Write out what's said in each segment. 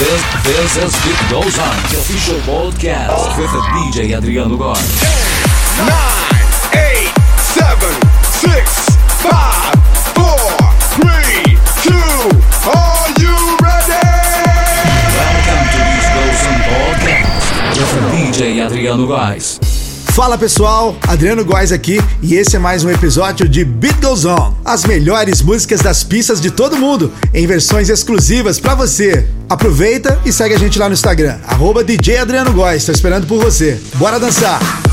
This, this is It Goes On, the official podcast with DJ Adriano Góes. 10, 9, 8, 7, 6, 5, 4, 3, 2, are you ready? Welcome to Big Goes On podcast with DJ Adriano Góes. Fala pessoal, Adriano Góes aqui e esse é mais um episódio de Beat Goes On, as melhores músicas das pistas de todo mundo, em versões exclusivas para você. Aproveita e segue a gente lá no Instagram, arroba DJ Adriano Góes, tô esperando por você. Bora dançar!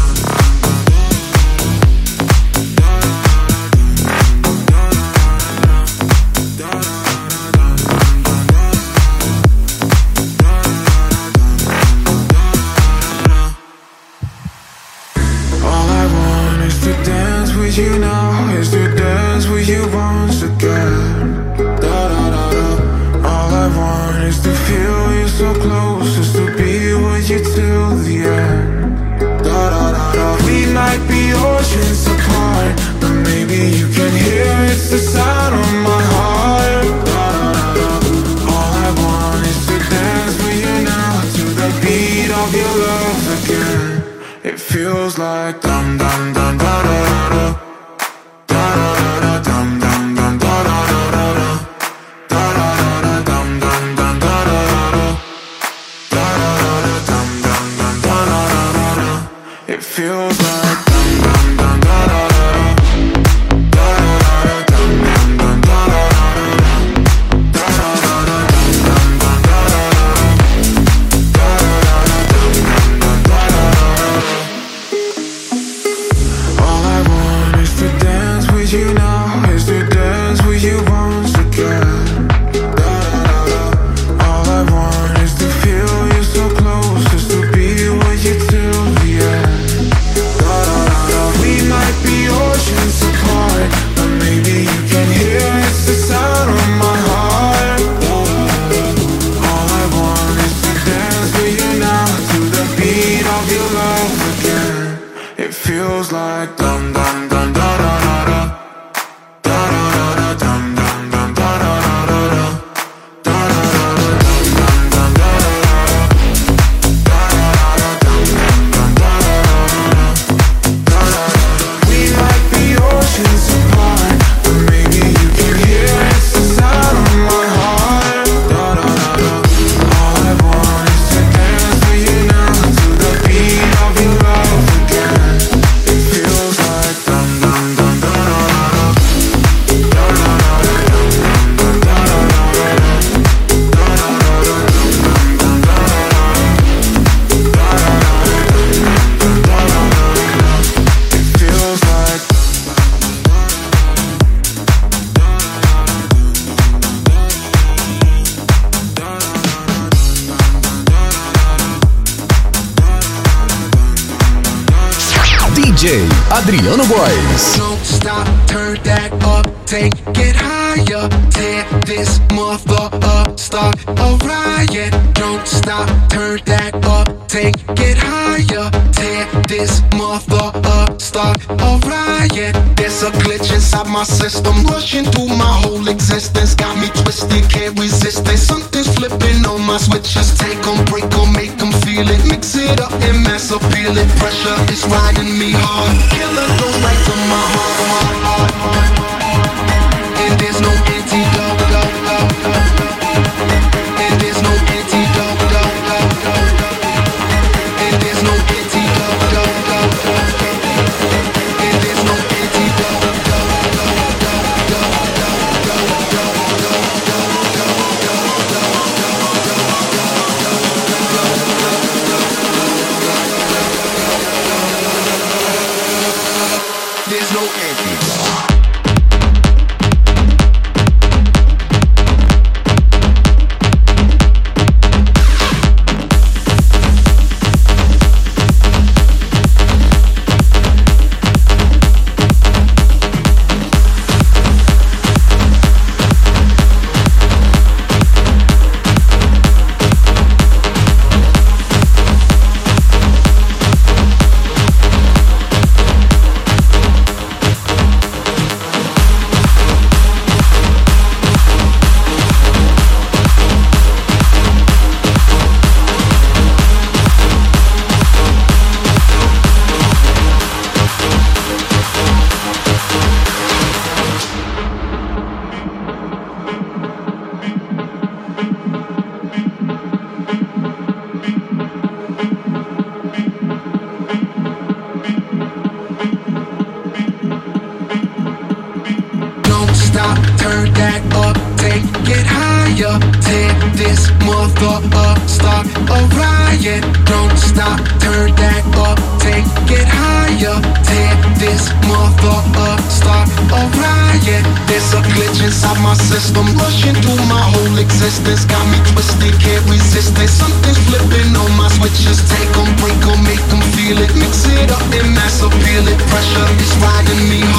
my system, rushing through my whole existence. Got me twisted, can't resist it. Something's flipping on my switches. Take them, break them, make them feel it. Mix it up and up, peel it. Pressure is riding me hard. Killer is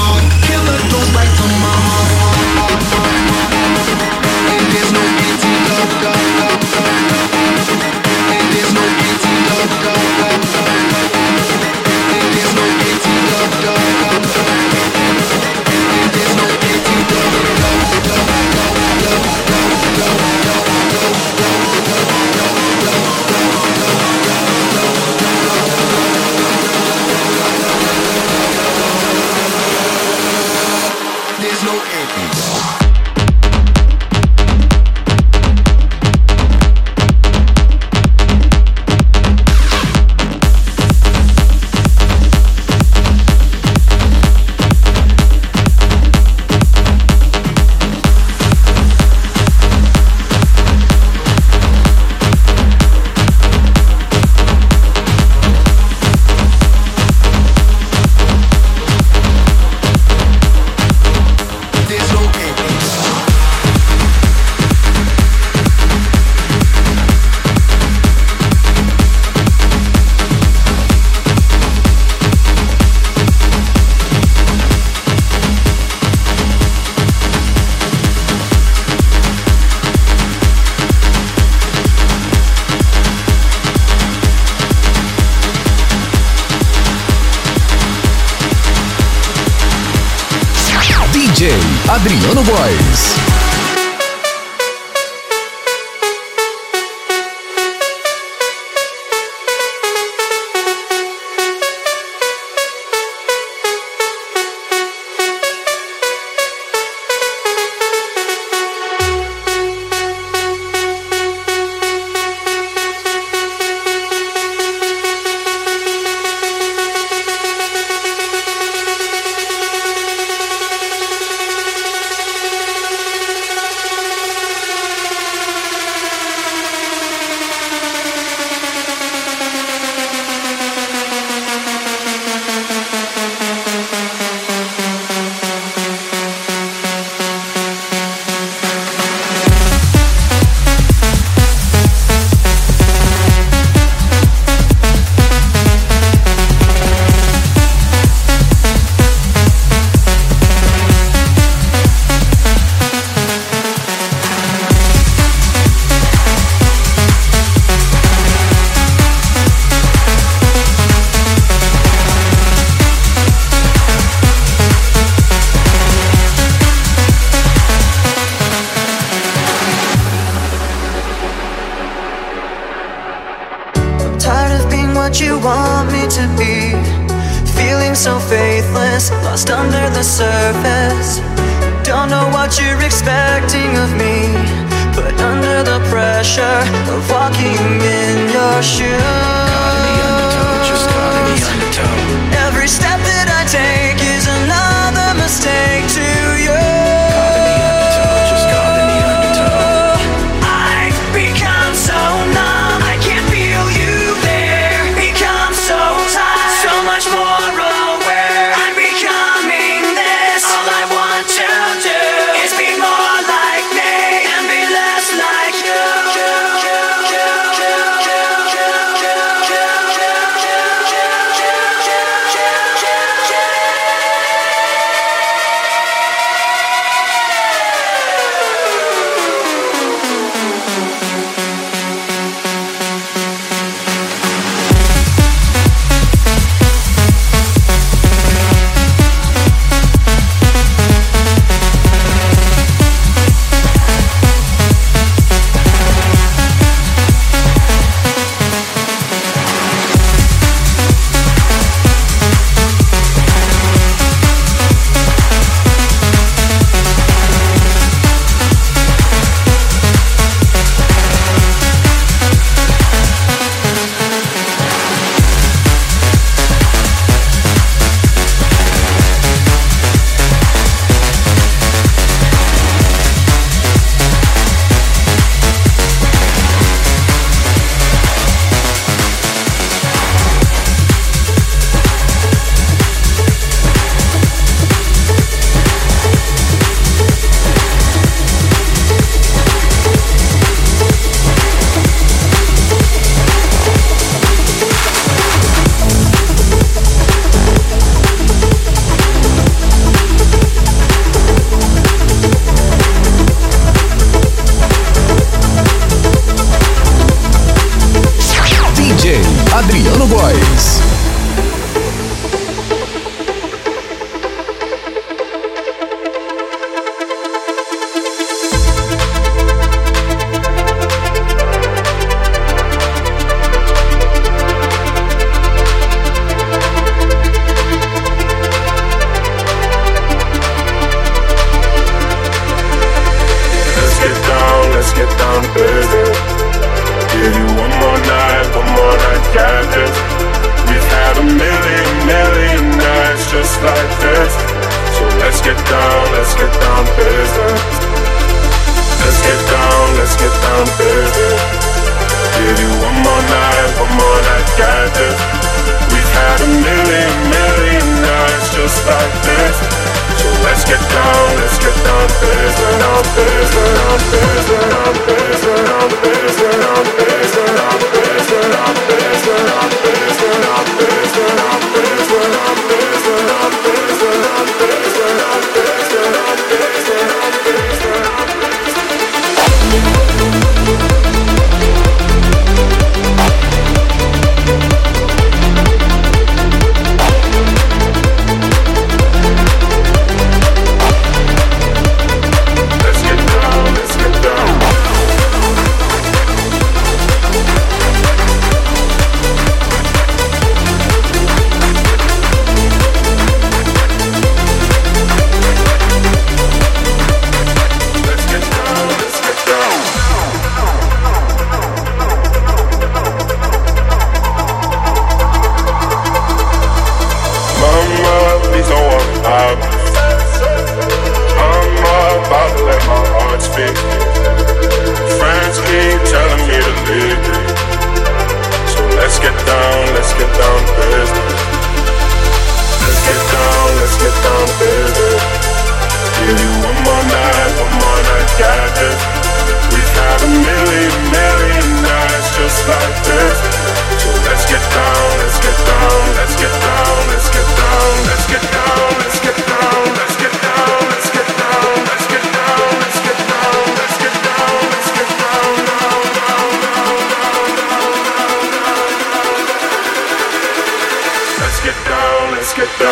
get down baby. Give you one more night, one more night, got this. We've had a million, million nights just like this. So let's get down, let's get down baby. earth. Get down to earth, get down baby, earth, get down to earth, get down baby, earth, get down to earth, get down baby, earth, get down to earth, get down baby, earth, get down to earth, get down baby, earth, get down to earth, get down baby, earth.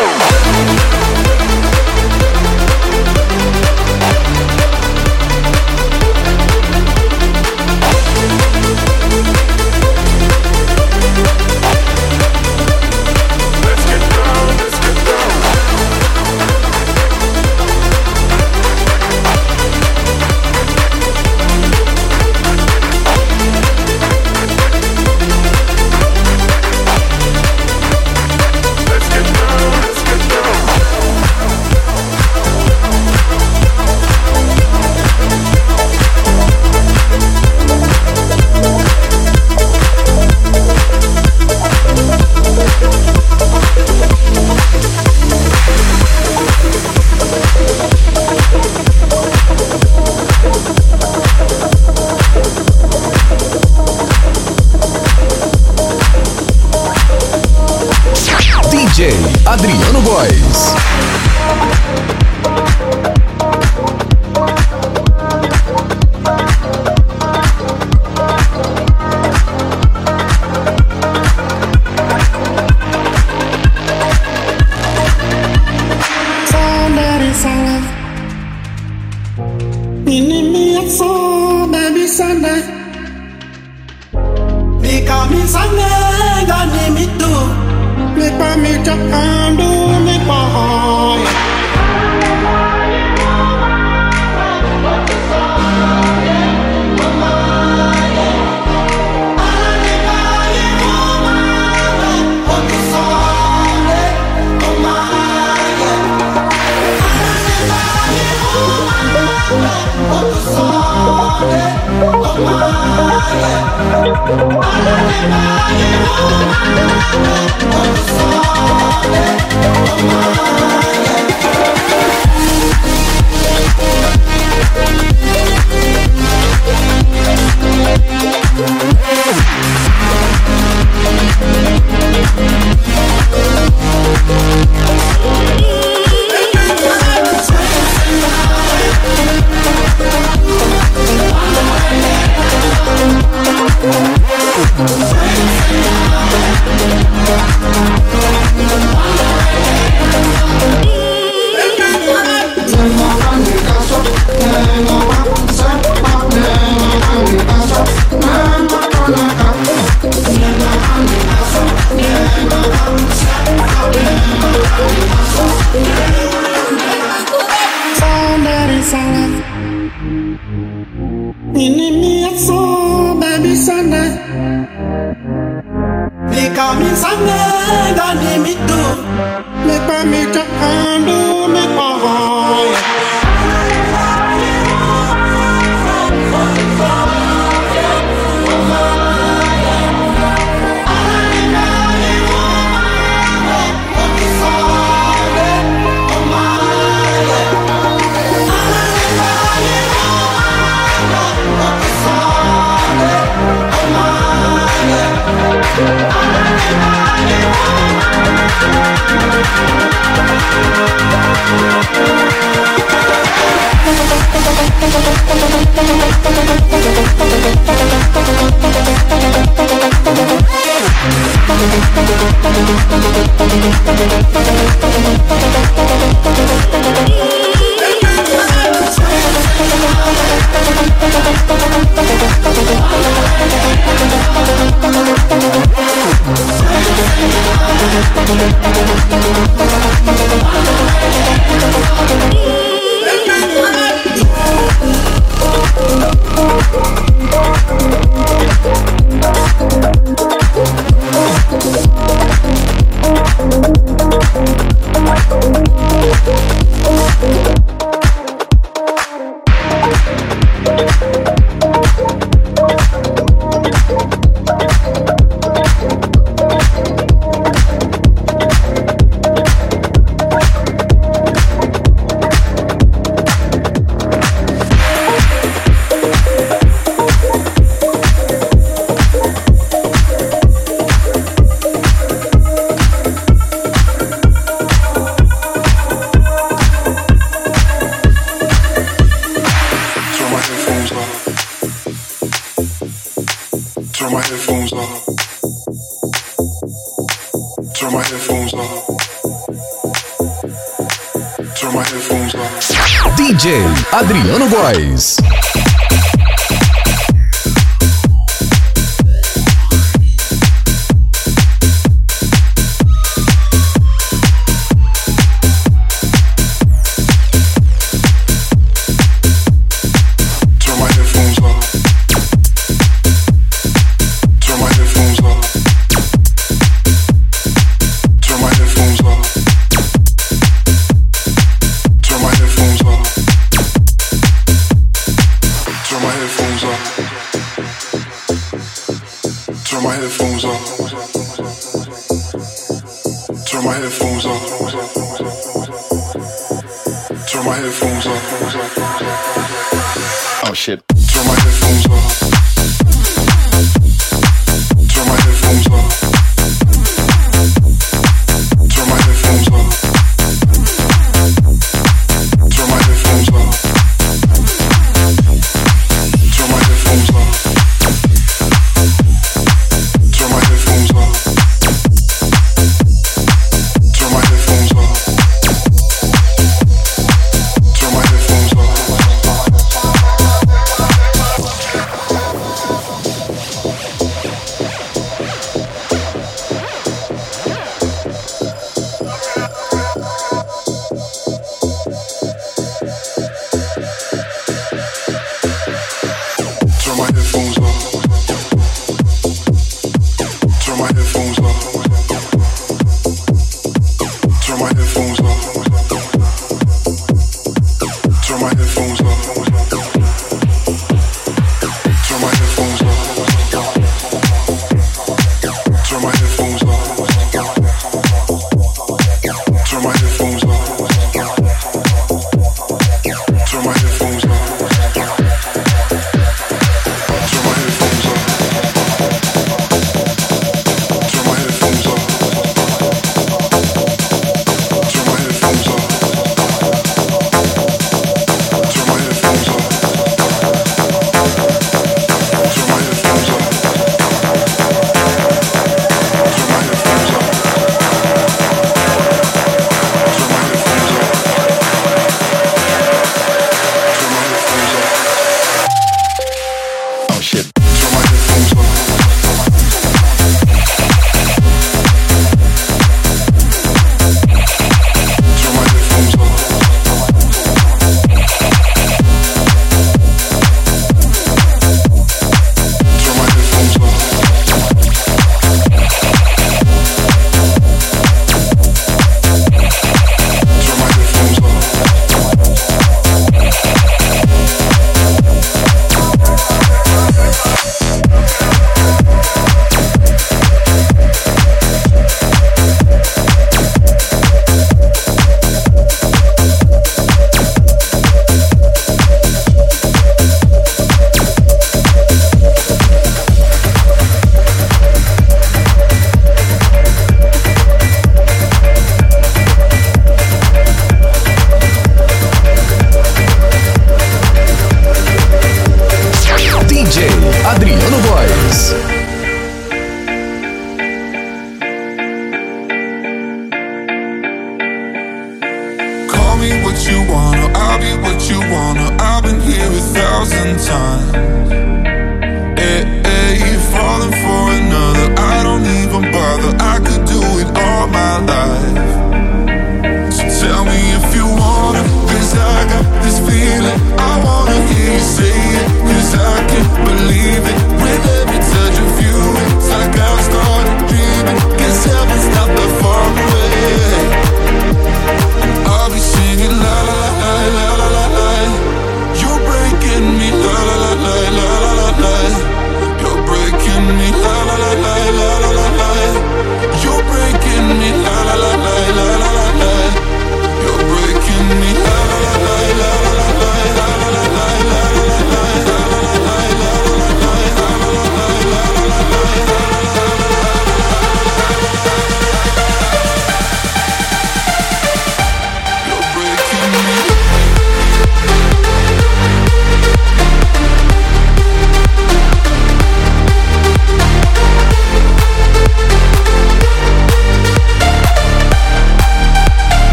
Boom! Goiás. Oh shit. Turn my headphones off. Turn my headphones off.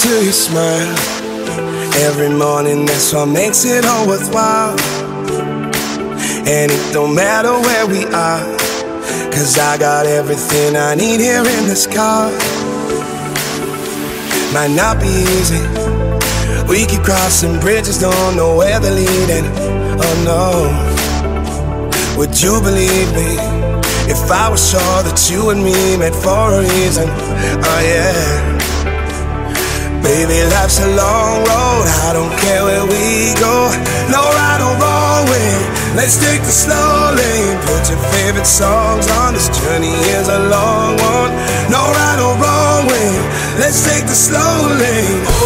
till you smile. Every morning, that's what makes it all worthwhile. And it don't matter where we are, cause I got everything I need here in this car. Might not be easy. We keep crossing bridges, don't know where they're leading. Oh no, would you believe me? If I was sure that you and me met for a reason, oh yeah. Baby, life's a long road. I don't care where we go. No right or wrong way. Let's take the slow lane. Put your favorite songs on. This journey is a long one. No right or wrong way. Let's take the slow lane.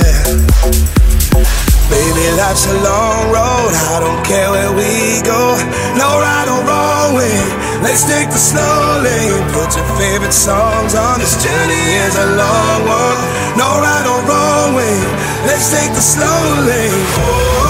Life's a long road. I don't care where we go. No right or wrong way. Let's take the slow lane. Put your favorite songs on. This journey is a long one. No right or wrong way. Let's take the slow lane. Oh,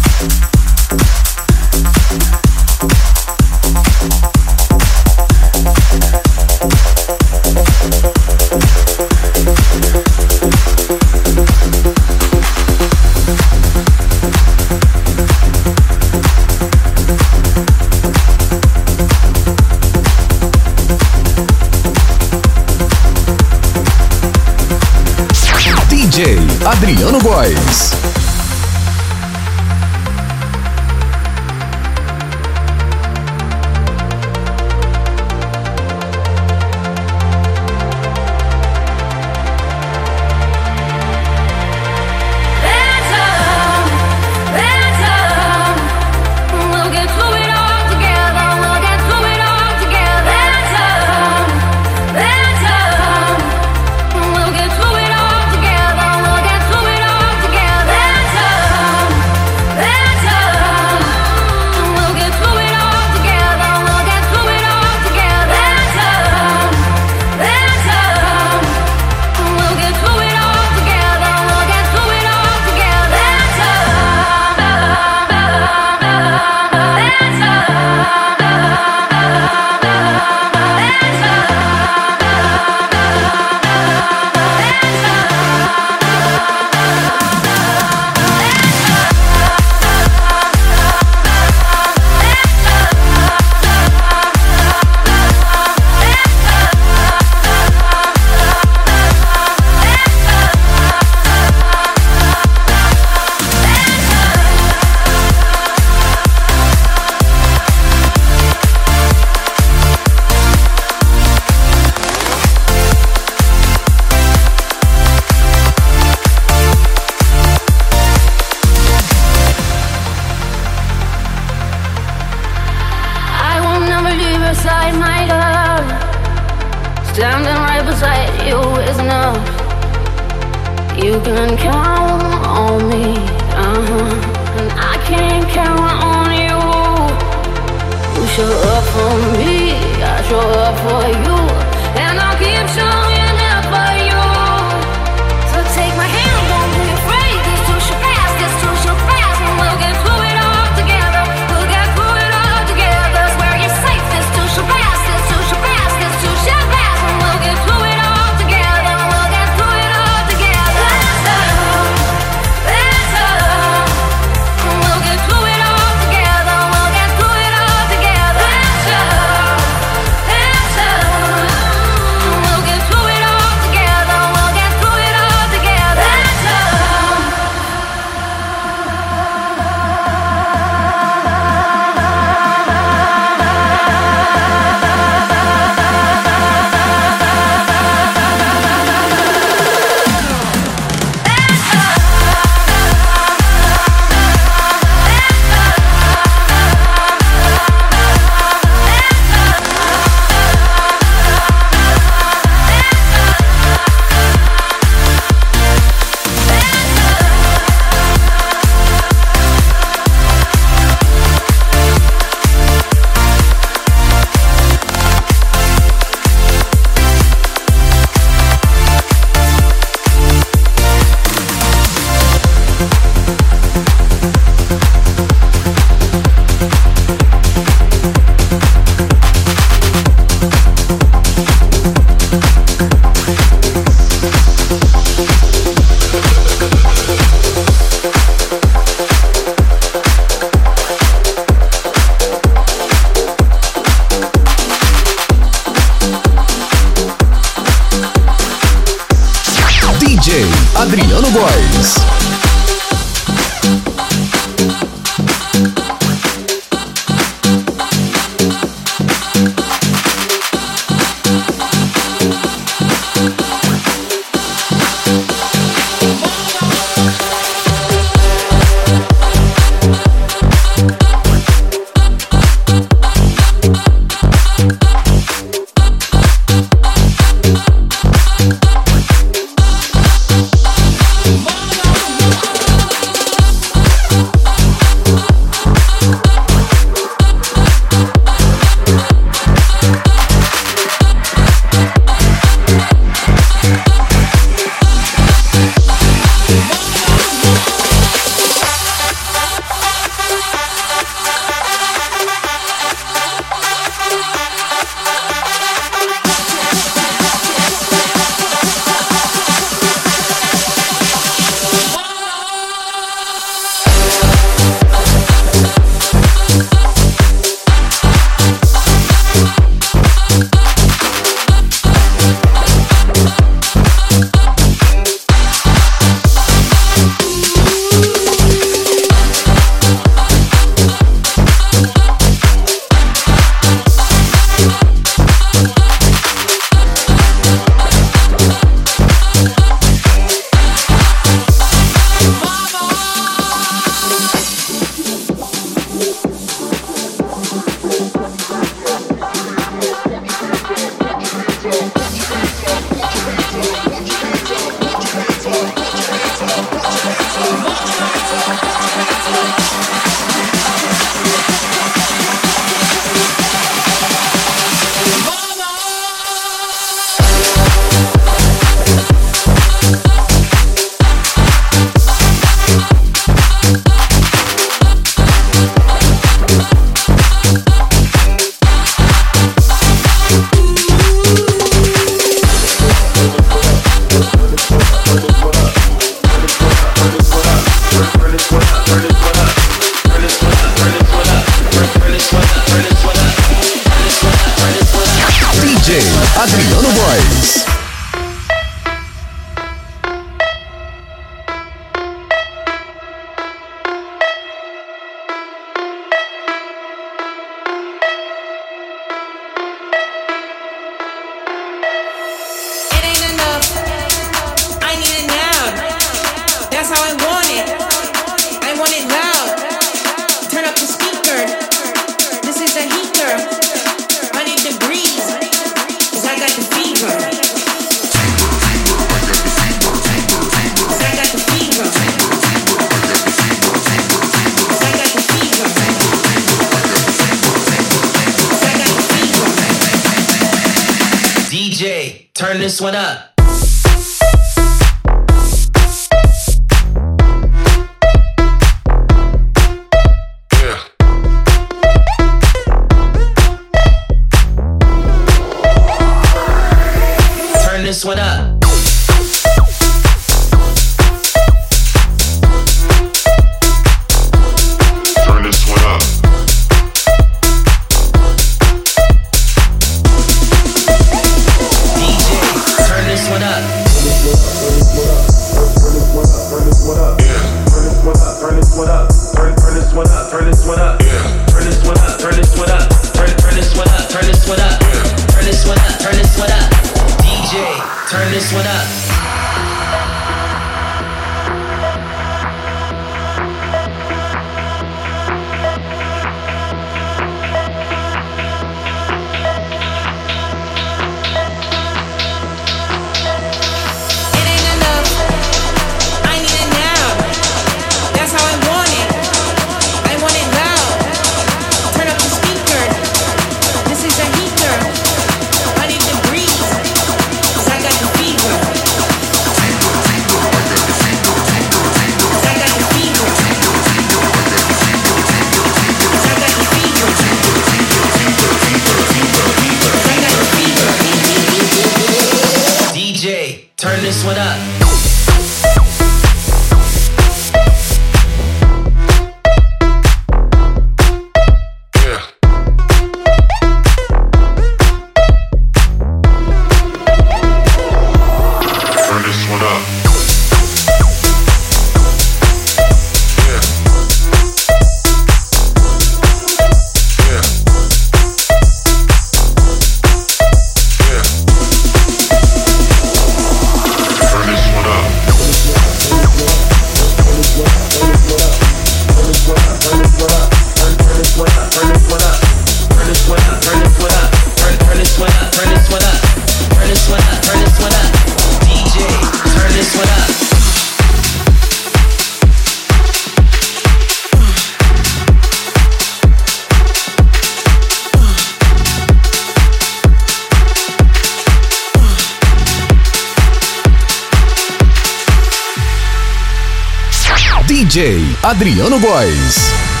Adriano Góes.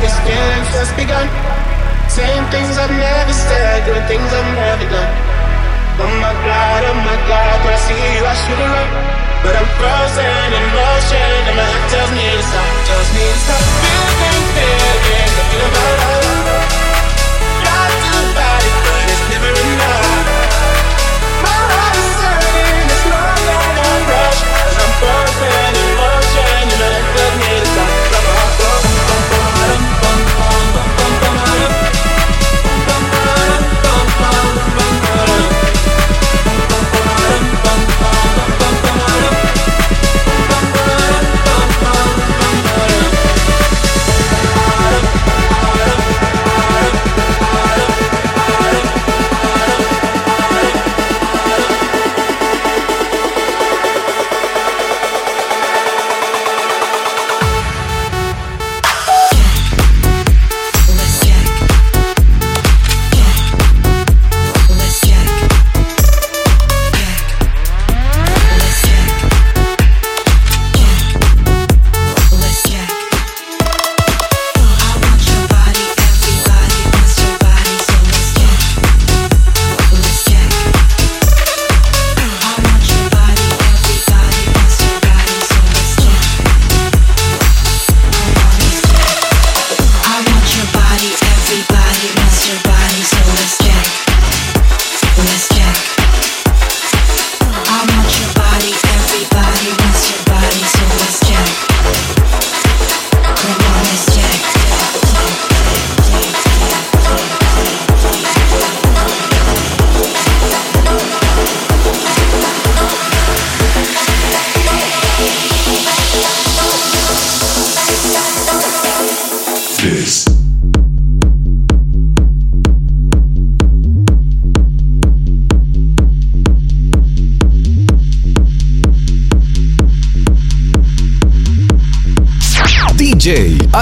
this game's just begun. Same things I've never said, doing things I've never done. Oh my god, oh my god, when I see you, I should have run. But I'm frozen in motion, and my heart tells me to stop, tells me to stop. Feeling, feeling, I about love. Got to fight it, but it's never enough. My heart is hurting, it's than a rush, cause I'm frozen.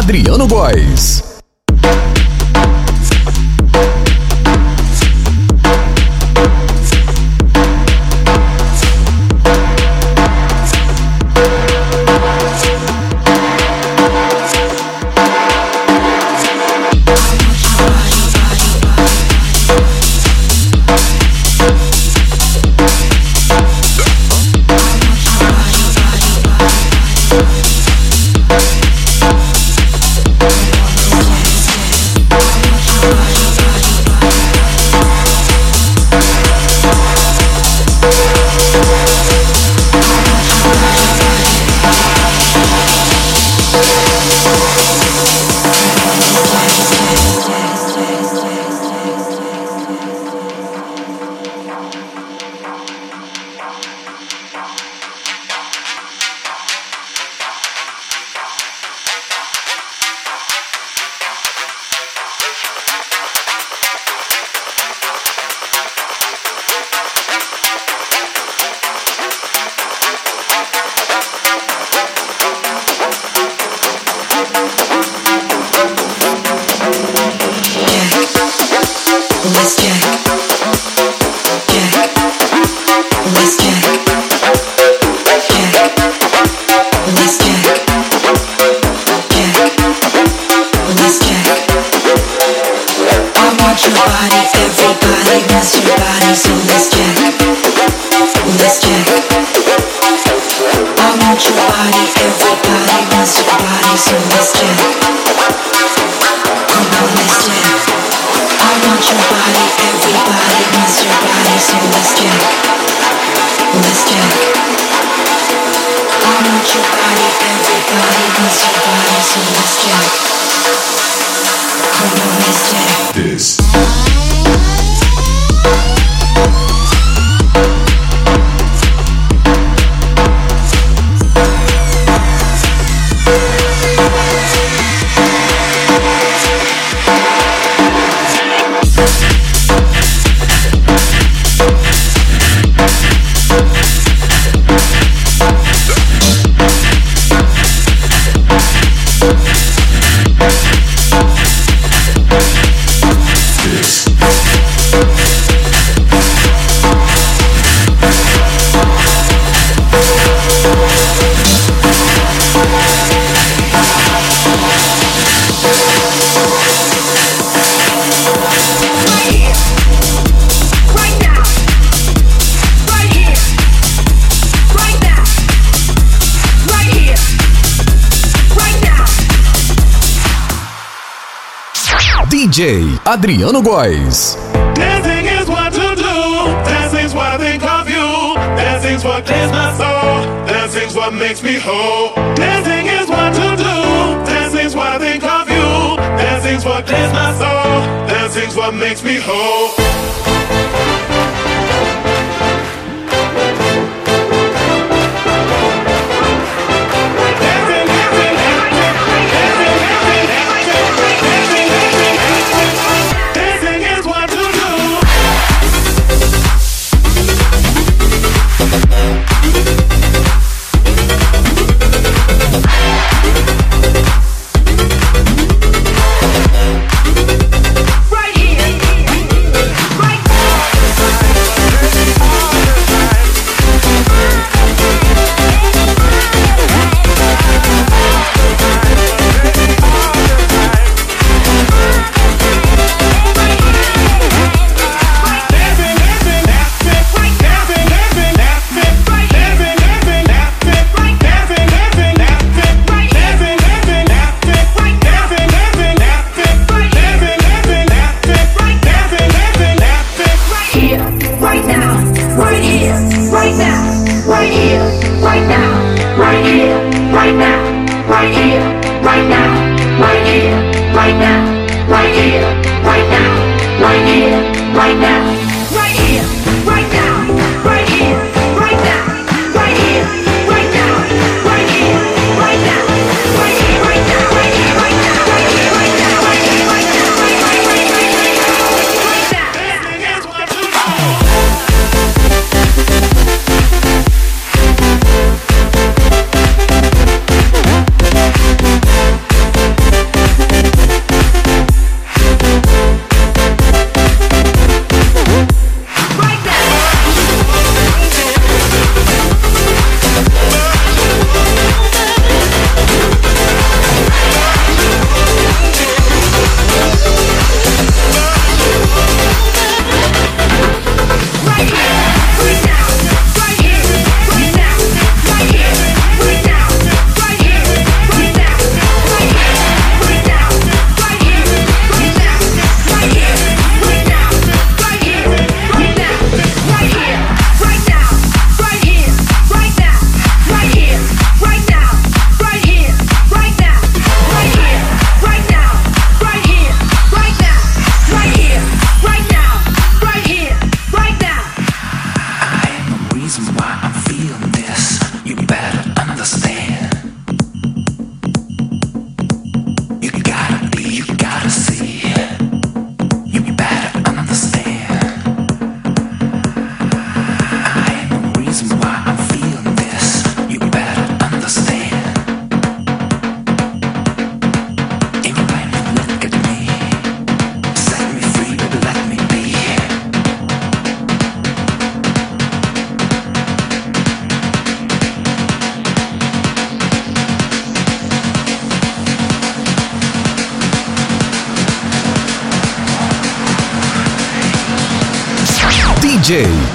Adriano Góes. I guess DJ Adriano Góes. Dancing is what to do, dancing's what I think of you, dancing's what clears my soul, dancing's what makes me whole.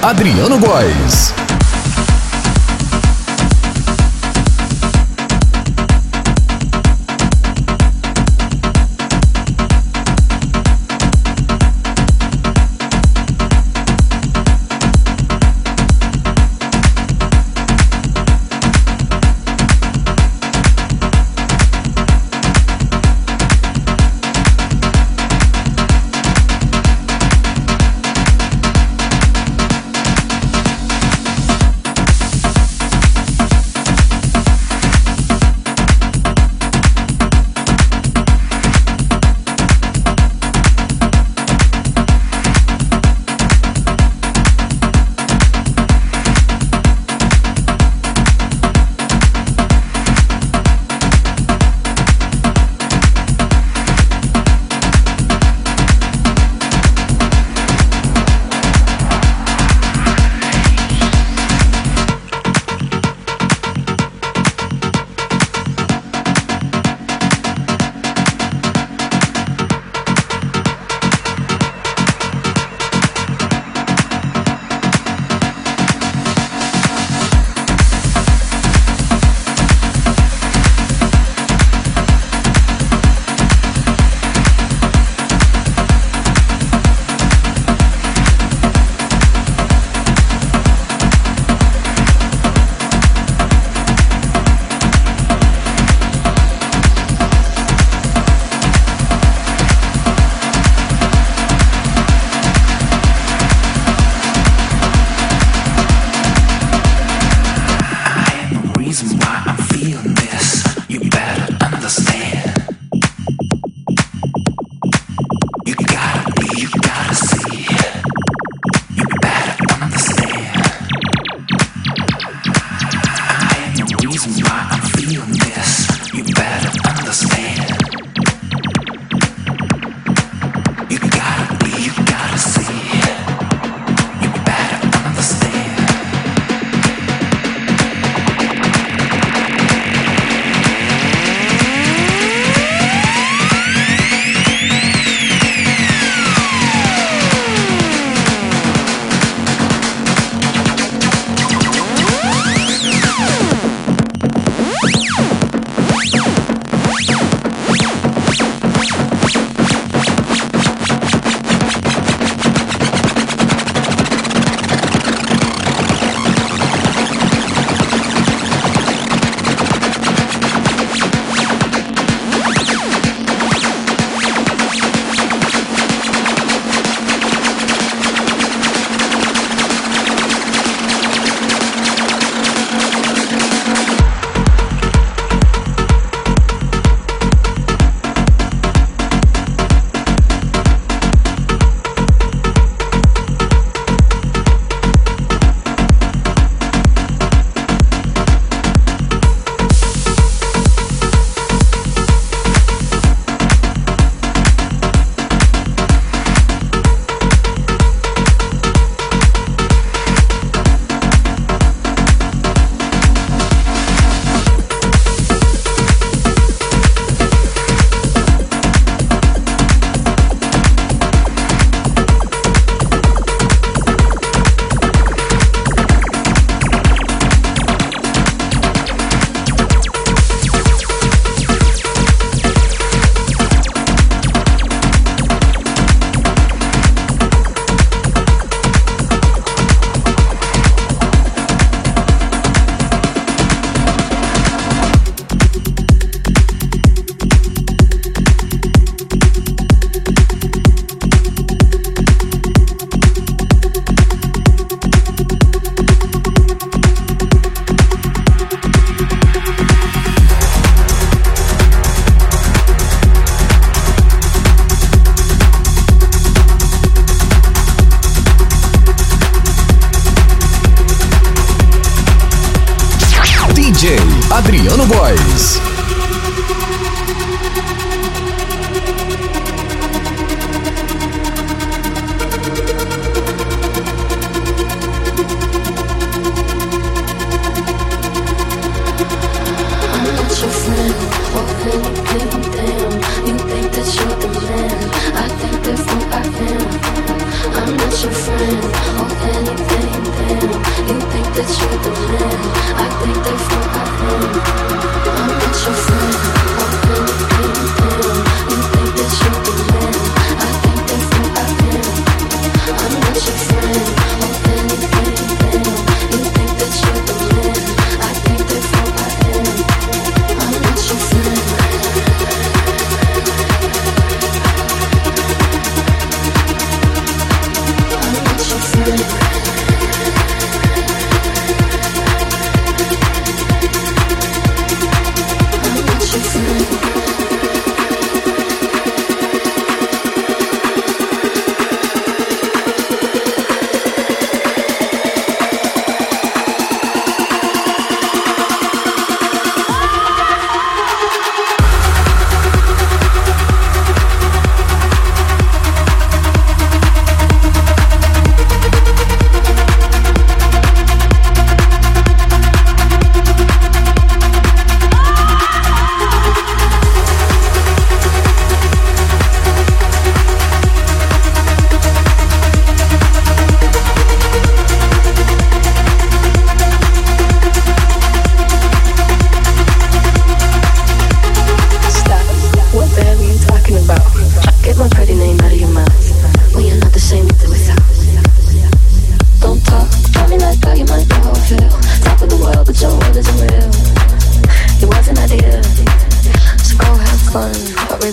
Adriano Góes.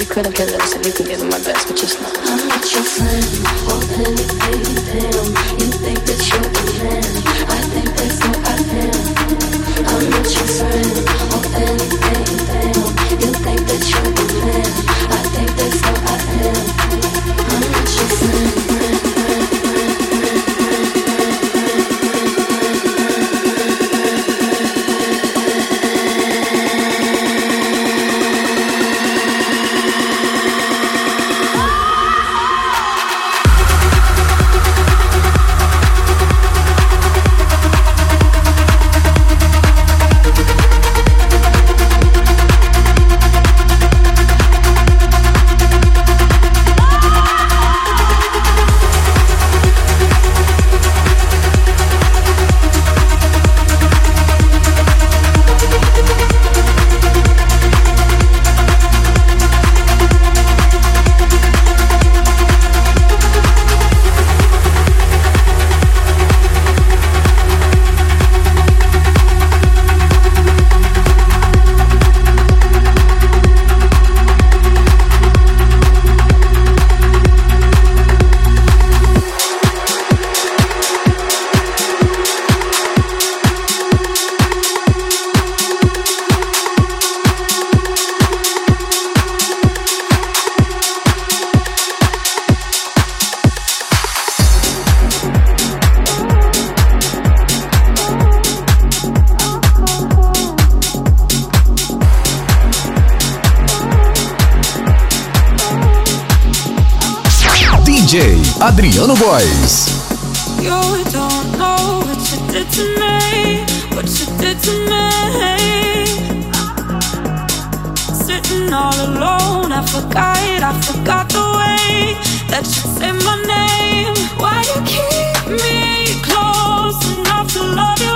I couldn't care less if you can give it my best, but just know I'm not your friend or anything. Damn, you think that you're the man. I think therefore I am. I'm not your friend or anything. Damn, you think that you're the man. I think therefore I am. I'm not your friend. All alone, I forgot, I forgot the way that you say my name. Why you keep me close enough to love you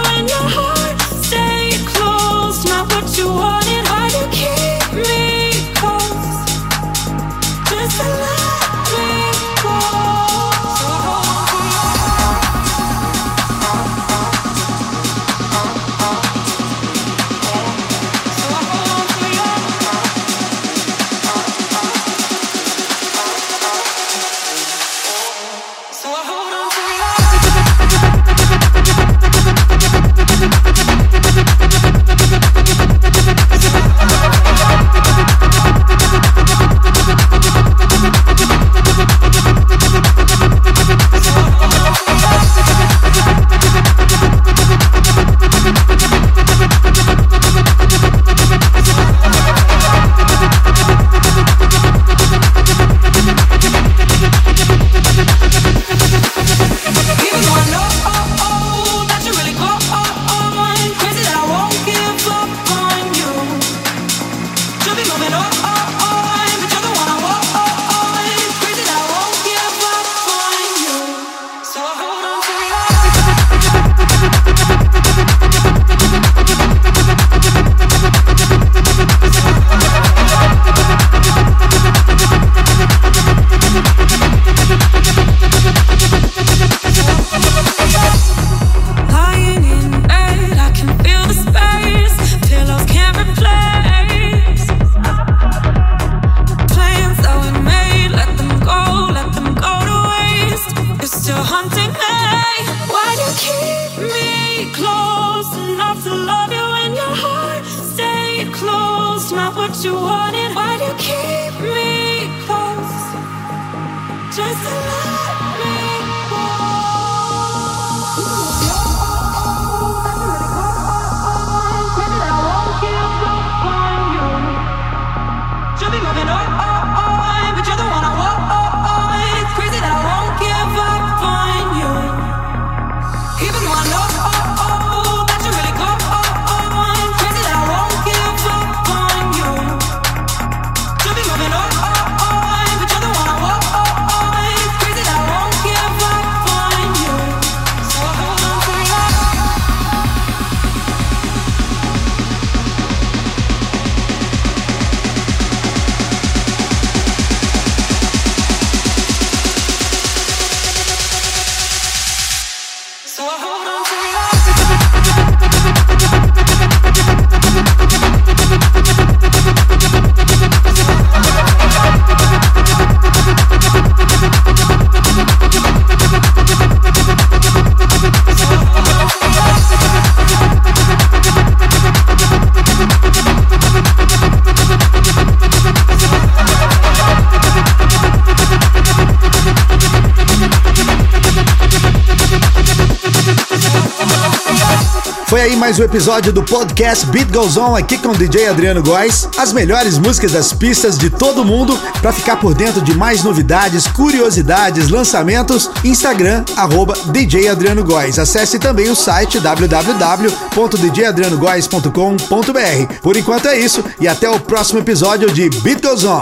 you want it. Mais um episódio do podcast Beat Goes On aqui com o DJ Adriano Góes. As melhores músicas das pistas de todo mundo para ficar por dentro de mais novidades, curiosidades, lançamentos. Instagram arroba DJ Adriano Góes. Acesse também o site www.djadrianogoes.com.br. Por enquanto é isso e até o próximo episódio de Beat Goes On.